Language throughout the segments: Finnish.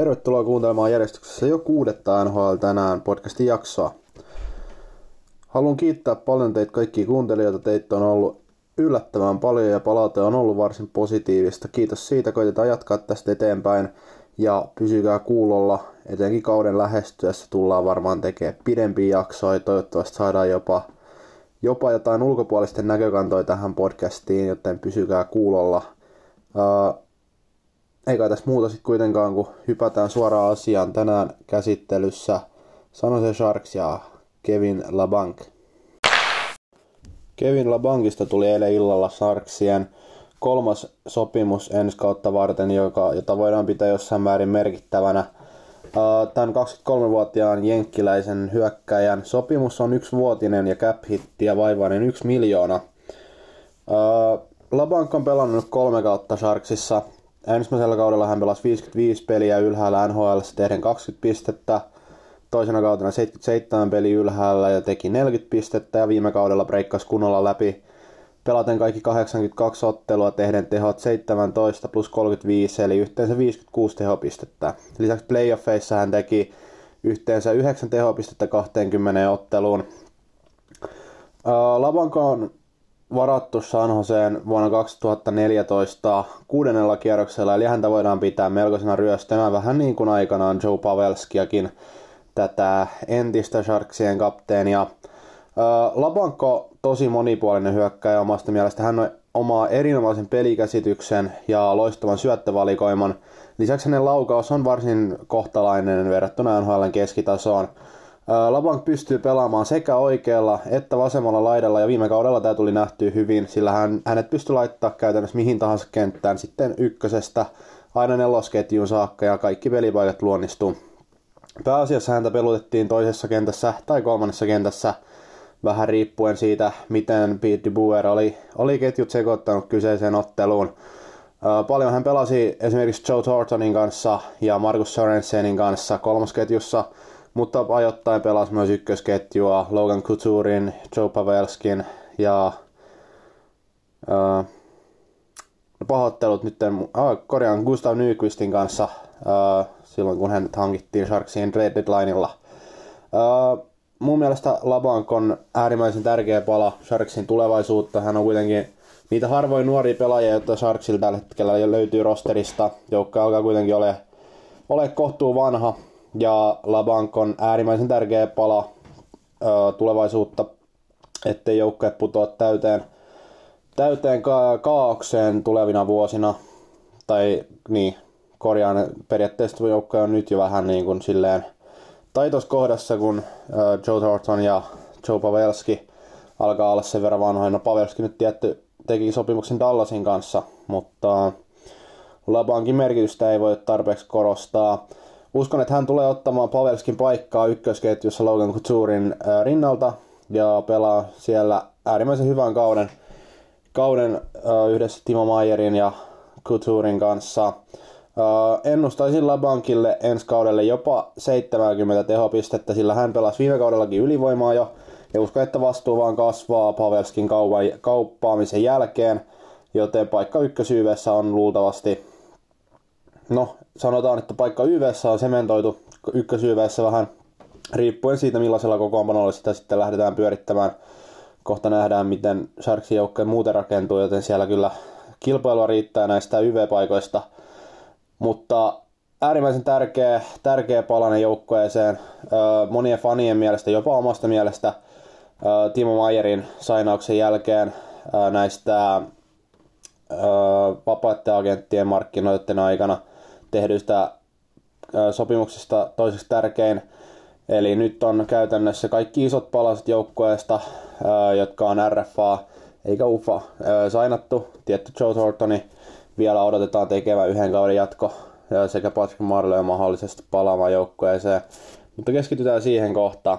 Tervetuloa kuuntelemaan järjestyksessä jo kuudetta NHL tänään podcastin jaksoa. Haluan kiittää paljon teitä kaikkia kuuntelijoita. Teitä on ollut yllättävän paljon ja palaute on ollut varsin positiivista. Kiitos siitä, koitetaan jatkaa tästä eteenpäin ja pysykää kuulolla. Etenkin kauden lähestyessä tullaan varmaan tekemään pidempiä jaksoja. Toivottavasti saadaan jopa, jopa jotain ulkopuolisten näkökantoja tähän podcastiin, joten pysykää kuulolla. Uh, eikä tässä muuta sitten kuitenkaan, kun hypätään suoraan asiaan tänään käsittelyssä San Jose Sharks ja Kevin LaBanc. Kevin LaBancista tuli eilen illalla Sharksien kolmas sopimus ensi kautta varten, joka, jota voidaan pitää jossain määrin merkittävänä. Tämän 23-vuotiaan jenkkiläisen hyökkäjän sopimus on yksivuotinen ja cap ja vaivainen yksi miljoona. Labank on pelannut kolme kautta Sharksissa Ensimmäisellä kaudella hän pelasi 55 peliä ylhäällä NHL tehden 20 pistettä. Toisena kautena 77 peliä ylhäällä ja teki 40 pistettä ja viime kaudella breikkasi kunnolla läpi pelaten kaikki 82 ottelua tehden tehot 17 plus 35 eli yhteensä 56 tehopistettä. Lisäksi playoffeissa hän teki yhteensä 9 tehopistettä 20 otteluun. Labanko on varattu San Joseen vuonna 2014 kuudennella kierroksella, eli häntä voidaan pitää melkoisena ryöstönä, vähän niin kuin aikanaan Joe Pavelskiakin, tätä entistä Sharksien kapteenia. Labanko tosi monipuolinen hyökkäjä omasta mielestä. Hän on omaa erinomaisen pelikäsityksen ja loistavan syöttövalikoiman. Lisäksi hänen laukaus on varsin kohtalainen verrattuna NHLn keskitasoon. Labank pystyy pelaamaan sekä oikealla että vasemmalla laidalla ja viime kaudella tämä tuli nähtyä hyvin, sillä hän, hänet pystyy laittaa käytännössä mihin tahansa kenttään sitten ykkösestä aina nelosketjuun saakka ja kaikki pelipaikat luonnistuu. Pääasiassa häntä pelutettiin toisessa kentässä tai kolmannessa kentässä vähän riippuen siitä, miten Pete Buer oli, oli ketjut sekoittanut kyseiseen otteluun. Paljon hän pelasi esimerkiksi Joe Thorntonin kanssa ja Markus Sorensenin kanssa kolmosketjussa – mutta ajoittain pelasi myös ykkösketjua Logan Couturin, Joe Pavelskin ja uh, pahoittelut nyt uh, korjaan Gustav Nyqvistin kanssa uh, silloin kun hän hankittiin Sharksien trade deadlineilla. Uh, mun mielestä Labank on äärimmäisen tärkeä pala Sharksin tulevaisuutta. Hän on kuitenkin niitä harvoin nuoria pelaajia, joita Sharksilla tällä hetkellä löytyy rosterista. Joukko alkaa kuitenkin ole, ole kohtuu vanha ja Labank on äärimmäisen tärkeä pala ö, tulevaisuutta, ettei joukkue putoa täyteen, täyteen ka- kaaukseen tulevina vuosina. Tai niin, korjaan periaatteessa joukkue on nyt jo vähän niin kuin silleen taitoskohdassa, kun ö, Joe Thornton ja Joe Pavelski alkaa olla sen verran vanhoina. Pavelski nyt tietty teki sopimuksen Dallasin kanssa, mutta Labankin merkitystä ei voi tarpeeksi korostaa. Uskon, että hän tulee ottamaan Pavelskin paikkaa ykkösketjussa Logan Couturin rinnalta ja pelaa siellä äärimmäisen hyvän kauden, kauden yhdessä Timo Mayerin ja Couturin kanssa. ennustaisin Labankille ensi kaudelle jopa 70 tehopistettä, sillä hän pelasi viime kaudellakin ylivoimaa jo. Ja uskon, että vastuu vaan kasvaa Pavelskin kauppaamisen jälkeen, joten paikka ykkösyyvessä on luultavasti no sanotaan, että paikka YVssä on sementoitu ykkös YVssä vähän riippuen siitä millaisella kokoonpanolla sitä sitten lähdetään pyörittämään. Kohta nähdään, miten Sharksin joukkojen muuten rakentuu, joten siellä kyllä kilpailua riittää näistä YV-paikoista. Mutta äärimmäisen tärkeä, tärkeä palanen joukkueeseen. Monien fanien mielestä, jopa omasta mielestä, Timo Mayerin sainauksen jälkeen näistä vapaiden agenttien markkinoiden aikana – tehdyistä sopimuksista toiseksi tärkein. Eli nyt on käytännössä kaikki isot palaset joukkueesta, jotka on RFA eikä UFA sainattu. Tietty Joe Thorntoni vielä odotetaan tekevän yhden kauden jatko sekä Patrick Marley mahdollisesti palaamaan joukkueeseen. Mutta keskitytään siihen kohtaan.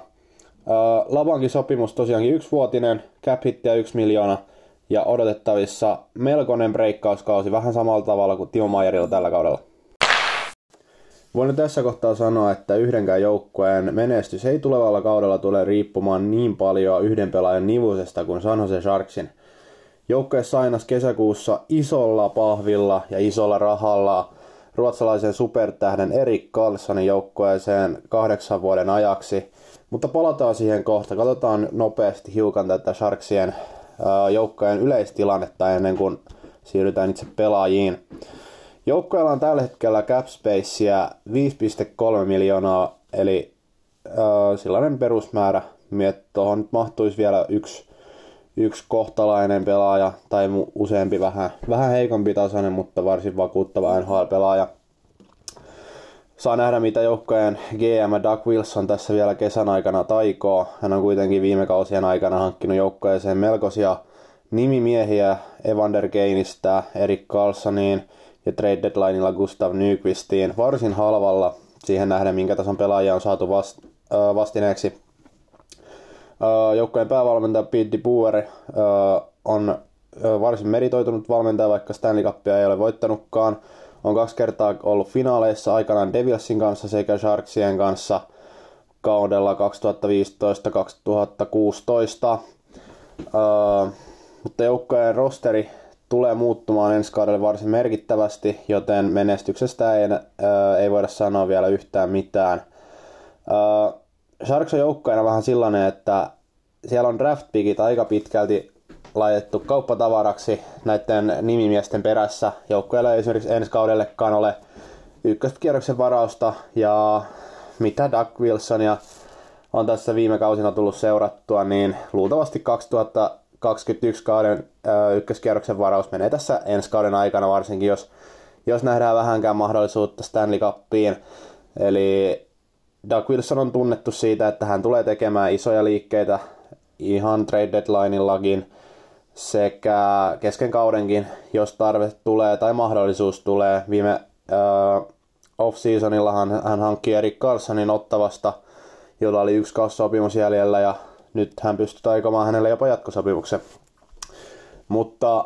Labankin sopimus tosiaankin yksivuotinen, cap hittiä yksi miljoona ja odotettavissa melkoinen breikkauskausi vähän samalla tavalla kuin Timo Mayerilla tällä kaudella. Voin tässä kohtaa sanoa, että yhdenkään joukkueen menestys ei tulevalla kaudella tule riippumaan niin paljon yhden pelaajan nivusesta kuin San Jose Sharksin. Joukkue sainas kesäkuussa isolla pahvilla ja isolla rahalla ruotsalaisen supertähden Erik Karlssonin joukkueeseen kahdeksan vuoden ajaksi. Mutta palataan siihen kohta. Katsotaan nopeasti hiukan tätä Sharksien joukkojen yleistilannetta ennen kuin siirrytään itse pelaajiin. Joukkoilla on tällä hetkellä cap spacea 5,3 miljoonaa, eli äh, sellainen perusmäärä. Tuohon nyt mahtuisi vielä yksi, yksi kohtalainen pelaaja tai useampi vähän, vähän heikompi tasoinen, mutta varsin vakuuttava NHL-pelaaja. Saa nähdä, mitä joukkojen GM Doug Wilson tässä vielä kesän aikana taikoo. Hän on kuitenkin viime kausien aikana hankkinut joukkoeseen melkoisia nimimiehiä Evander Gainista, Erik Carlsoniin ja trade deadlineilla Gustav Nyqvistiin varsin halvalla siihen nähden, minkä tason pelaajia on saatu vast, äh, vastineeksi. Äh, joukkojen päävalmentaja Pete DeBoer äh, on äh, varsin meritoitunut valmentaja, vaikka Stanley Cupia ei ole voittanutkaan. On kaksi kertaa ollut finaaleissa aikanaan Devilsin kanssa sekä Sharksien kanssa kaudella 2015-2016. Uh, mutta joukkojen rosteri tulee muuttumaan ensi kaudelle varsin merkittävästi, joten menestyksestä ei, ää, ei voida sanoa vielä yhtään mitään. Ää, Sharks on joukkoina vähän sellainen, että siellä on draft pickit aika pitkälti laitettu kauppatavaraksi näiden nimimiesten perässä. Joukkueella ei esimerkiksi ensi kaudellekaan ole ykköskierroksen varausta ja mitä Doug Wilson ja on tässä viime kausina tullut seurattua, niin luultavasti 2000 21 kauden ö, ykköskierroksen varaus menee tässä ensi kauden aikana, varsinkin jos, jos nähdään vähänkään mahdollisuutta Stanley Cupiin. Eli Doug Wilson on tunnettu siitä, että hän tulee tekemään isoja liikkeitä ihan trade deadlineillakin sekä kesken kaudenkin, jos tarve tulee tai mahdollisuus tulee. Viime äh, off-seasonillahan hän hankki Erik Carsonin ottavasta, jolla oli yksi sopimus jäljellä ja nyt hän pystyy taikomaan hänelle jopa jatkosopimuksen. Mutta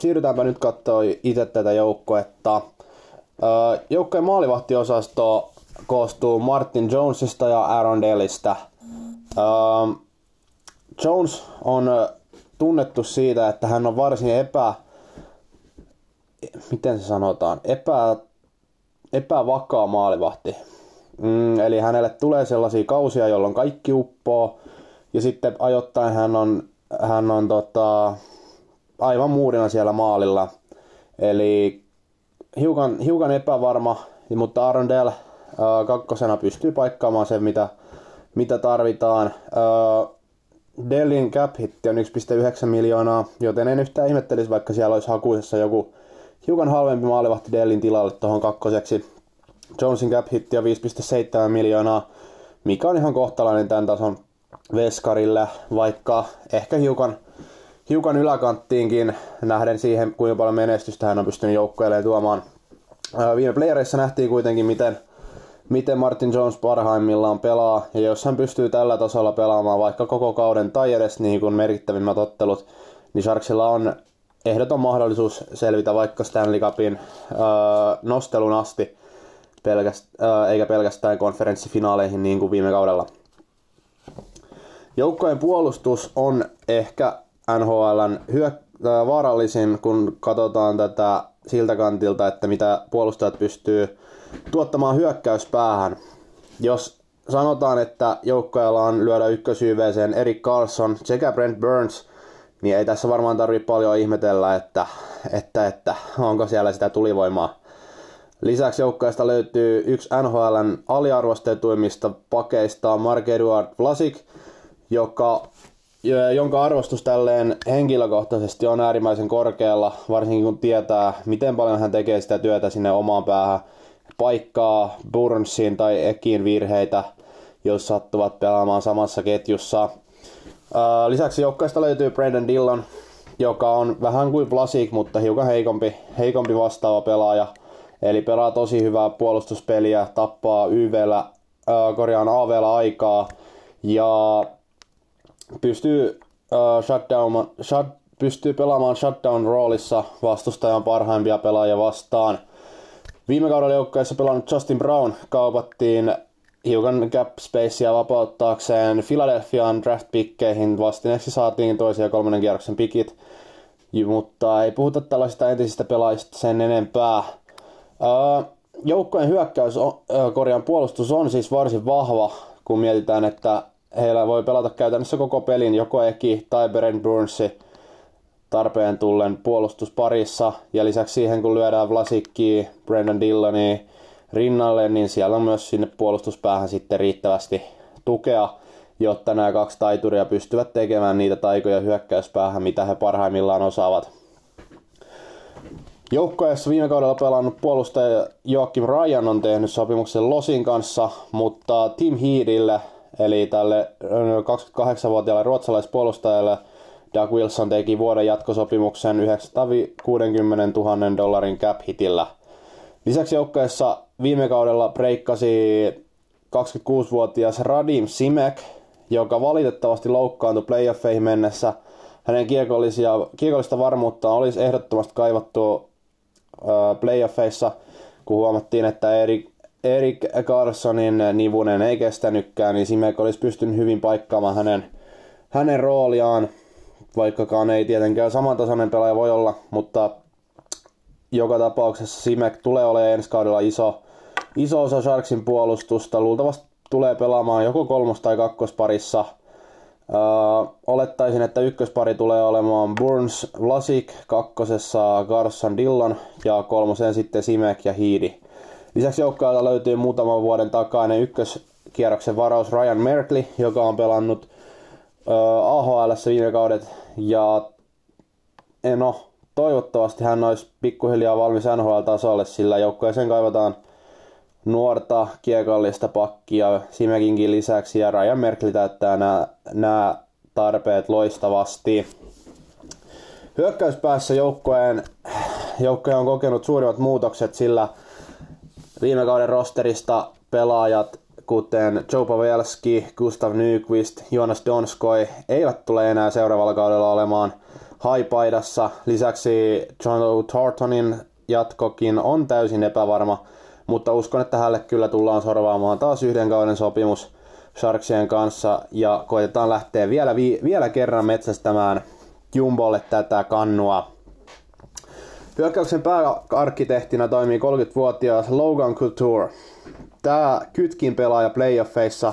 siirrytäänpä nyt katsoa itse tätä joukkuetta. Joukkojen maalivahtiosasto koostuu Martin Jonesista ja Aaron Dellistä. Jones on tunnettu siitä, että hän on varsin epä... Miten se sanotaan? Epä, epävakaa maalivahti. Mm, eli hänelle tulee sellaisia kausia, jolloin kaikki uppoo, ja sitten ajoittain hän on, hän on tota, aivan muurina siellä maalilla. Eli hiukan, hiukan epävarma, mutta Arondel äh, kakkosena pystyy paikkaamaan sen, mitä, mitä tarvitaan. Äh, Dellin cap hitti on 1,9 miljoonaa, joten en yhtään ihmettelisi, vaikka siellä olisi hakuisessa joku hiukan halvempi maalivahti Dellin tilalle tuohon kakkoseksi. Jonesin cap hitti on 5,7 miljoonaa, mikä on ihan kohtalainen tämän tason veskarille, vaikka ehkä hiukan, hiukan yläkanttiinkin nähden siihen, kuinka paljon menestystä hän on pystynyt joukkueelleen tuomaan. Viime playereissa nähtiin kuitenkin, miten, miten Martin Jones parhaimmillaan pelaa, ja jos hän pystyy tällä tasolla pelaamaan vaikka koko kauden tai edes niin kuin merkittävimmät ottelut, niin Sharksilla on ehdoton mahdollisuus selvitä vaikka Stanley Cupin öö, nostelun asti, pelkäst, öö, eikä pelkästään konferenssifinaaleihin niin kuin viime kaudella. Joukkojen puolustus on ehkä NHLn hyök- vaarallisin, kun katsotaan tätä siltä kantilta, että mitä puolustajat pystyy tuottamaan hyökkäyspäähän. Jos sanotaan, että joukkoilla on lyödä ykkösyyveeseen Erik Carlson sekä Brent Burns, niin ei tässä varmaan tarvitse paljon ihmetellä, että, että, että onko siellä sitä tulivoimaa. Lisäksi joukkoista löytyy yksi NHLn aliarvostetuimmista pakeista Mark Eduard Vlasik – joka, jonka arvostus tälleen henkilökohtaisesti on äärimmäisen korkealla, varsinkin kun tietää, miten paljon hän tekee sitä työtä sinne omaan päähän, paikkaa Burnsin tai Ekin virheitä, jos sattuvat pelaamaan samassa ketjussa. Lisäksi joukkaista löytyy Brendan Dillon, joka on vähän kuin Plasik, mutta hiukan heikompi, heikompi vastaava pelaaja. Eli pelaa tosi hyvää puolustuspeliä, tappaa YVllä, korjaan AVllä aikaa ja pystyy, uh, shutdown, shut, pystyy pelaamaan shutdown roolissa vastustajan parhaimpia pelaajia vastaan. Viime kaudella joukkueessa pelannut Justin Brown kaupattiin hiukan cap spacea vapauttaakseen Philadelphiaan draft pickeihin. Vastineeksi saatiin toisen ja kolmannen kierroksen pikit, mutta ei puhuta tällaisista entisistä pelaajista sen enempää. Uh, joukkojen hyökkäys, korjaan puolustus on siis varsin vahva, kun mietitään, että heillä voi pelata käytännössä koko pelin joko Eki tai Brent Burnsi tarpeen tullen puolustusparissa. Ja lisäksi siihen, kun lyödään Vlasikki, Brendan Dilloni rinnalle, niin siellä on myös sinne puolustuspäähän sitten riittävästi tukea, jotta nämä kaksi taituria pystyvät tekemään niitä taikoja hyökkäyspäähän, mitä he parhaimmillaan osaavat. Joukkoessa viime kaudella pelannut puolustaja Joakim Ryan on tehnyt sopimuksen Losin kanssa, mutta Tim Heedille, eli tälle 28-vuotiaalle ruotsalaispuolustajalle, Doug Wilson teki vuoden jatkosopimuksen 960 000 dollarin cap hitillä. Lisäksi joukkueessa viime kaudella breikkasi 26-vuotias Radim Simek, joka valitettavasti loukkaantui playoffeihin mennessä. Hänen kiekollista varmuutta olisi ehdottomasti kaivattu playoffeissa, kun huomattiin, että Erik, Erik Carsonin nivunen ei kestänytkään, niin Simek olisi pystynyt hyvin paikkaamaan hänen, hänen rooliaan, vaikkakaan ei tietenkään samantasoinen pelaaja voi olla, mutta joka tapauksessa Simek tulee olemaan ensi kaudella iso, iso osa Sharksin puolustusta. Luultavasti tulee pelaamaan joko kolmos- tai kakkosparissa – Uh, olettaisin, että ykköspari tulee olemaan Burns Vlasik, kakkosessa Garson Dillon ja kolmosen sitten Simek ja Hiidi. Lisäksi joukkoilta löytyy muutaman vuoden takainen ykköskierroksen varaus Ryan Merkley, joka on pelannut AHL viime kaudet ja eh, no, toivottavasti hän olisi pikkuhiljaa valmis NHL-tasolle, sillä joukkoeseen kaivataan – nuorta kiekallista pakkia Simekinkin lisäksi ja Ryan Merkli täyttää nämä tarpeet loistavasti. Hyökkäyspäässä joukkojen, joukkojen on kokenut suurimmat muutokset, sillä viime kauden rosterista pelaajat kuten Joe Pavelski, Gustav Nyqvist, Jonas Donskoi eivät tule enää seuraavalla kaudella olemaan haipaidassa. Lisäksi John Tartonin jatkokin on täysin epävarma mutta uskon, että hänelle kyllä tullaan sorvaamaan taas yhden kauden sopimus Sharksien kanssa ja koitetaan lähteä vielä, vi- vielä kerran metsästämään Jumbolle tätä kannua. Hyökkäyksen pääarkkitehtina toimii 30-vuotias Logan Couture. Tämä kytkin pelaaja playoffeissa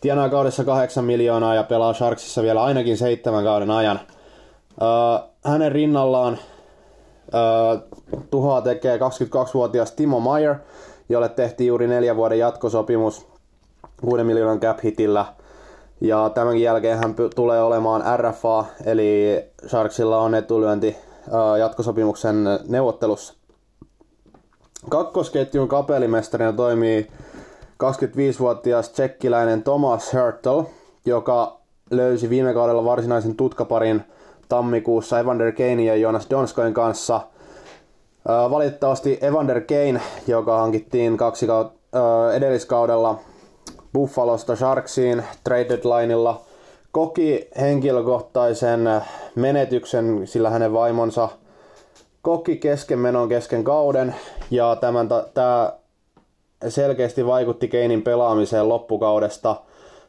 tienaa kaudessa 8 miljoonaa ja pelaa Sharksissa vielä ainakin seitsemän kauden ajan. Uh, hänen rinnallaan uh, tuhoa tekee 22-vuotias Timo Meyer, jolle tehtiin juuri neljän vuoden jatkosopimus 6 miljoonan cap hitillä. Ja tämän jälkeen hän tulee olemaan RFA, eli Sharksilla on etulyönti jatkosopimuksen neuvottelussa. Kakkosketjun kapelimestarina toimii 25-vuotias tsekkiläinen Thomas Hertel, joka löysi viime kaudella varsinaisen tutkaparin tammikuussa Evander Kane ja Jonas Donskoin kanssa – Valitettavasti Evander Kane, joka hankittiin kaksi kaut- edelliskaudella Buffalosta Sharksiin trade deadlineilla, koki henkilökohtaisen menetyksen, sillä hänen vaimonsa koki keskenmenon kesken kauden, ja tämän tämä selkeästi vaikutti Keinin pelaamiseen loppukaudesta.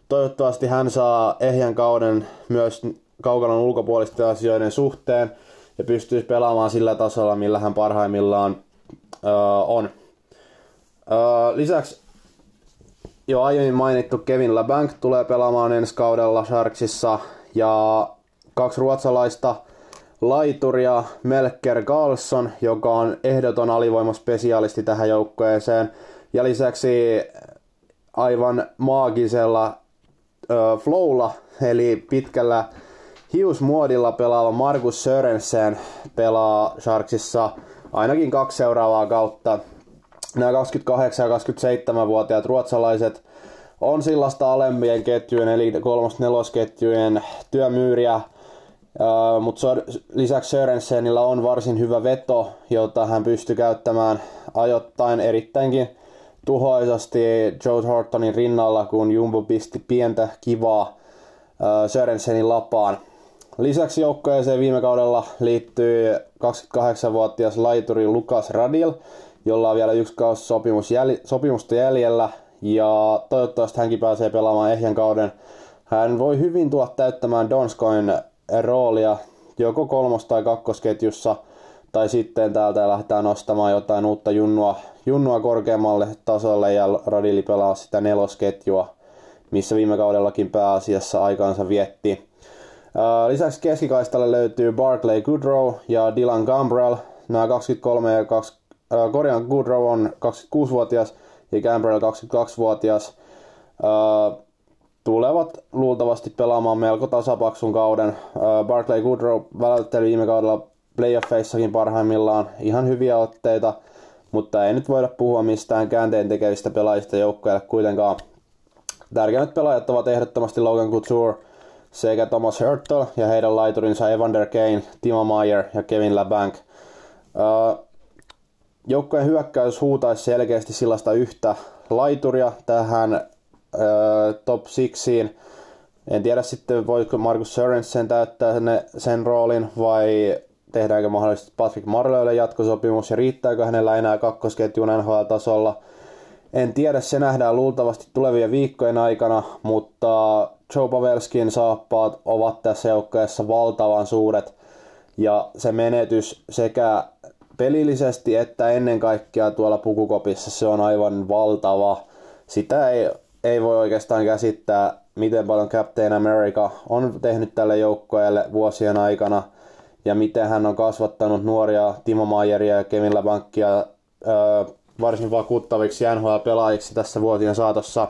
Toivottavasti hän saa ehjän kauden myös kaukalon ulkopuolisten asioiden suhteen, ja pystyisi pelaamaan sillä tasolla, millä hän parhaimmillaan öö, on. Öö, lisäksi jo aiemmin mainittu Kevin LeBanc tulee pelaamaan ensi kaudella Sharksissa ja kaksi ruotsalaista laituria Melker Carlson, joka on ehdoton alivoimaspesialisti tähän joukkueeseen. Ja lisäksi aivan maagisella ö, flowlla, eli pitkällä hiusmuodilla pelaava Markus Sörensen pelaa Sharksissa ainakin kaksi seuraavaa kautta. Nämä 28- ja 27-vuotiaat ruotsalaiset on sillasta alempien ketjujen, eli kolmos nelosketjujen työmyyriä, mutta lisäksi Sörensenillä on varsin hyvä veto, jota hän pystyy käyttämään ajoittain erittäinkin tuhoisasti Joe Hortonin rinnalla, kun Jumbo pisti pientä kivaa Sörensenin lapaan. Lisäksi joukkueeseen viime kaudella liittyy 28-vuotias laituri Lukas Radil, jolla on vielä yksi kausi sopimus jäl- sopimusta jäljellä. Ja toivottavasti hänkin pääsee pelaamaan ehjän kauden. Hän voi hyvin tulla täyttämään Donskoin roolia joko kolmos- tai kakkosketjussa. tai sitten täältä lähdetään nostamaan jotain uutta junnua, junnua korkeammalle tasolle ja Radili pelaa sitä nelosketjua, missä viime kaudellakin pääasiassa aikaansa vietti. Lisäksi keskikaistalle löytyy Barclay Goodrow ja Dylan Gambrell. Nämä 23 ja 2, äh, Korean Goodrow on 26-vuotias ja Gambrell 22-vuotias. Äh, tulevat luultavasti pelaamaan melko tasapaksun kauden. Äh, Barclay Goodrow väläytteli viime kaudella playoffeissakin parhaimmillaan ihan hyviä otteita, mutta ei nyt voida puhua mistään käänteen tekevistä pelaajista joukkueelle kuitenkaan. Tärkeimmät pelaajat ovat ehdottomasti Logan Couture sekä Thomas Hurtle ja heidän laiturinsa Evander Kane, Timo Meyer ja Kevin LaBank. Uh, joukkueen hyökkäys huutaisi selkeästi sellaista yhtä laituria tähän uh, top 6 En tiedä sitten, voiko Markus Sörensen täyttää sen, sen roolin vai tehdäänkö mahdollisesti Patrick Marleille jatkosopimus ja riittääkö hänellä enää kakkosketjun NHL-tasolla. En tiedä, se nähdään luultavasti tulevien viikkojen aikana, mutta Joe Pavelskin saappaat ovat tässä joukkueessa valtavan suuret ja se menetys sekä pelillisesti että ennen kaikkea tuolla pukukopissa se on aivan valtava. Sitä ei, ei voi oikeastaan käsittää, miten paljon Captain America on tehnyt tälle joukkueelle vuosien aikana – ja miten hän on kasvattanut nuoria Timo Mayeria ja Kevin LeBankia öö, varsin vakuuttaviksi NHL-pelaajiksi tässä vuosien saatossa.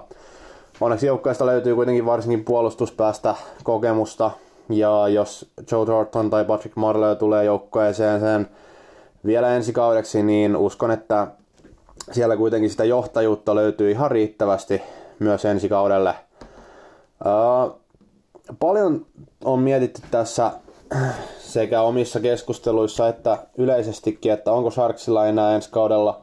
Onneksi joukkueesta löytyy kuitenkin varsinkin puolustuspäästä kokemusta, ja jos Joe Thornton tai Patrick Marleau tulee joukkueeseen sen vielä ensi kaudeksi, niin uskon, että siellä kuitenkin sitä johtajuutta löytyy ihan riittävästi myös ensi kaudelle. Öö, paljon on mietitty tässä sekä omissa keskusteluissa että yleisestikin, että onko Sharksilla enää ensi kaudella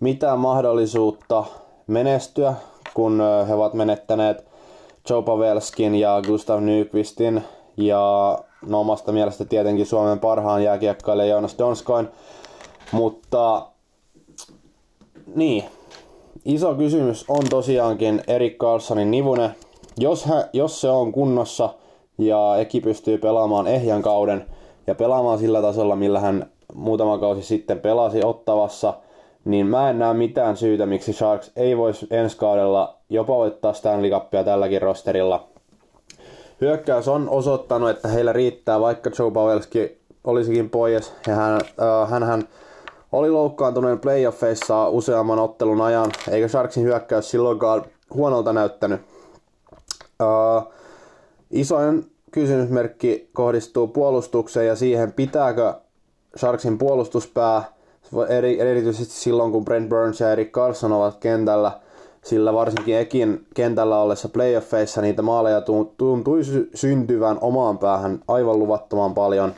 mitään mahdollisuutta menestyä, kun he ovat menettäneet Joe Pavelskin ja Gustav Nyqvistin ja no omasta mielestä tietenkin Suomen parhaan jääkiekkaille Jonas Donskoin, mutta niin, iso kysymys on tosiaankin Erik Carlsonin nivune. Jos, hän, jos se on kunnossa ja Eki pystyy pelaamaan ehjän kauden – ja pelaamaan sillä tasolla, millä hän muutama kausi sitten pelasi Ottavassa, niin mä en näe mitään syytä, miksi Sharks ei voisi ensi kaudella jopa voittaa Stanley Cupia tälläkin rosterilla. Hyökkäys on osoittanut, että heillä riittää, vaikka Joe Pavelski olisikin pois, ja hän, äh, hän oli loukkaantuneen playoffeissa useamman ottelun ajan, eikä Sharksin hyökkäys silloinkaan huonolta näyttänyt. Äh, isoin kysymysmerkki kohdistuu puolustukseen ja siihen, pitääkö Sharksin puolustuspää, eri, erityisesti silloin kun Brent Burns ja Eric Carlson ovat kentällä, sillä varsinkin Ekin kentällä ollessa playoffeissa niitä maaleja tuntui syntyvän omaan päähän aivan luvattoman paljon.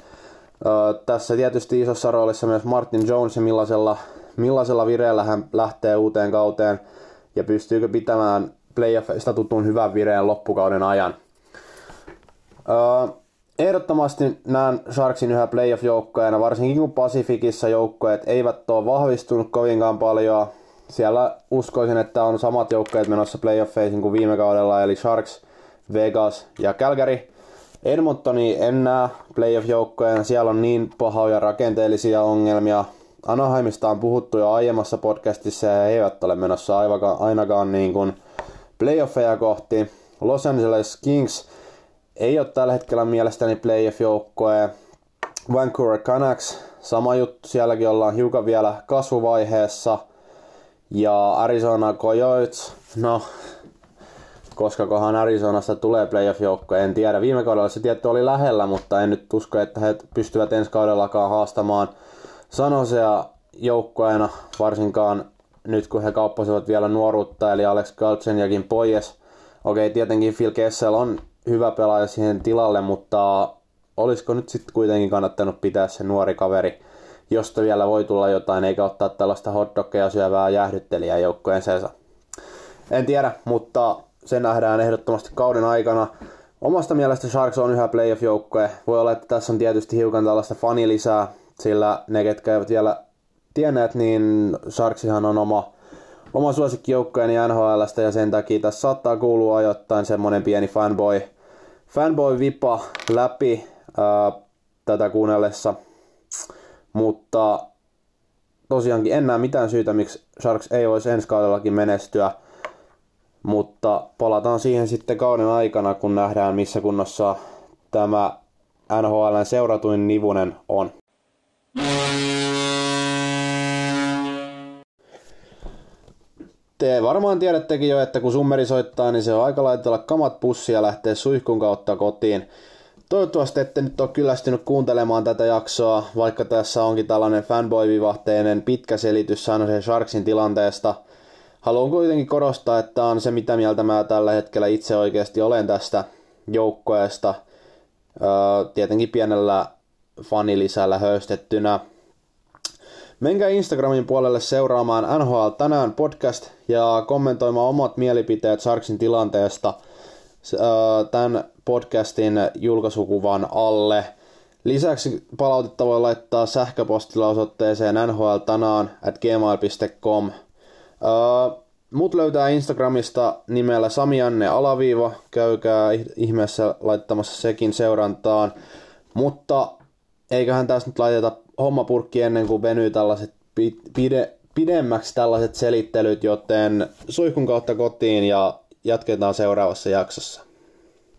Tässä tietysti isossa roolissa myös Martin Jones ja millaisella, millaisella vireellä hän lähtee uuteen kauteen ja pystyykö pitämään playoffeista tutun hyvän vireen loppukauden ajan. Uh, ehdottomasti näen Sharksin yhä playoff-joukkoina, varsinkin kun Pacificissa joukkoet eivät ole vahvistunut kovinkaan paljon. Siellä uskoisin, että on samat joukkoet menossa playoffeihin kuin viime kaudella, eli Sharks, Vegas ja Calgary. Edmontoni en näe playoff-joukkojen, siellä on niin pahoja rakenteellisia ongelmia. Anaheimista on puhuttu jo aiemmassa podcastissa ja he eivät ole menossa ainakaan niin kuin playoffeja kohti. Los Angeles Kings – ei ole tällä hetkellä mielestäni playoff-joukkoja. Vancouver Canucks, sama juttu, sielläkin ollaan hiukan vielä kasvuvaiheessa. Ja Arizona Coyotes, no, koska kohan Arizonasta tulee playoff-joukko, en tiedä. Viime kaudella se tietty oli lähellä, mutta en nyt usko, että he pystyvät ensi kaudellakaan haastamaan Sanosea joukkoina, varsinkaan nyt kun he kauppasivat vielä nuoruutta, eli Alex Galchenjakin pois. Okei, tietenkin Phil Kessel on hyvä pelaaja siihen tilalle, mutta olisiko nyt sitten kuitenkin kannattanut pitää se nuori kaveri, josta vielä voi tulla jotain, eikä ottaa tällaista hotdogkeja syövää jäähdyttelijää joukkojen seesa. En tiedä, mutta se nähdään ehdottomasti kauden aikana. Omasta mielestä Sharks on yhä playoff-joukkue. Voi olla, että tässä on tietysti hiukan tällaista fanilisää, sillä ne, ketkä eivät vielä tienneet, niin Sharksihan on oma oma suosikkijoukkoeni NHLstä ja sen takia tässä saattaa kuulua ajoittain semmonen pieni fanboy, fanboy vipa läpi ää, tätä kuunnellessa. Mutta tosiaankin en näe mitään syytä, miksi Sharks ei voisi ensi kaudellakin menestyä. Mutta palataan siihen sitten kauden aikana, kun nähdään missä kunnossa tämä NHLn seuratuin nivunen on. Te varmaan tiedättekin jo, että kun summeri soittaa, niin se on aika laitella kamat pussia ja lähteä suihkun kautta kotiin. Toivottavasti ette nyt ole kyllästynyt kuuntelemaan tätä jaksoa, vaikka tässä onkin tällainen fanboy-vivahteinen pitkä selitys San Sharksin tilanteesta. Haluan kuitenkin korostaa, että on se mitä mieltä mä tällä hetkellä itse oikeasti olen tästä joukkoesta. Tietenkin pienellä fanilisällä höystettynä. Menkää Instagramin puolelle seuraamaan NHL tänään podcast ja kommentoimaan omat mielipiteet Sharksin tilanteesta tämän podcastin julkaisukuvan alle. Lisäksi palautetta voi laittaa sähköpostilla osoitteeseen nhltanaan at gmail.com. Mut löytää Instagramista nimellä Samianne alaviiva, käykää ihmeessä laittamassa sekin seurantaan. Mutta eiköhän tässä nyt laiteta hommapurkki ennen kuin venyy tällaiset pide, pidemmäksi tällaiset selittelyt, joten suihkun kautta kotiin ja jatketaan seuraavassa jaksossa.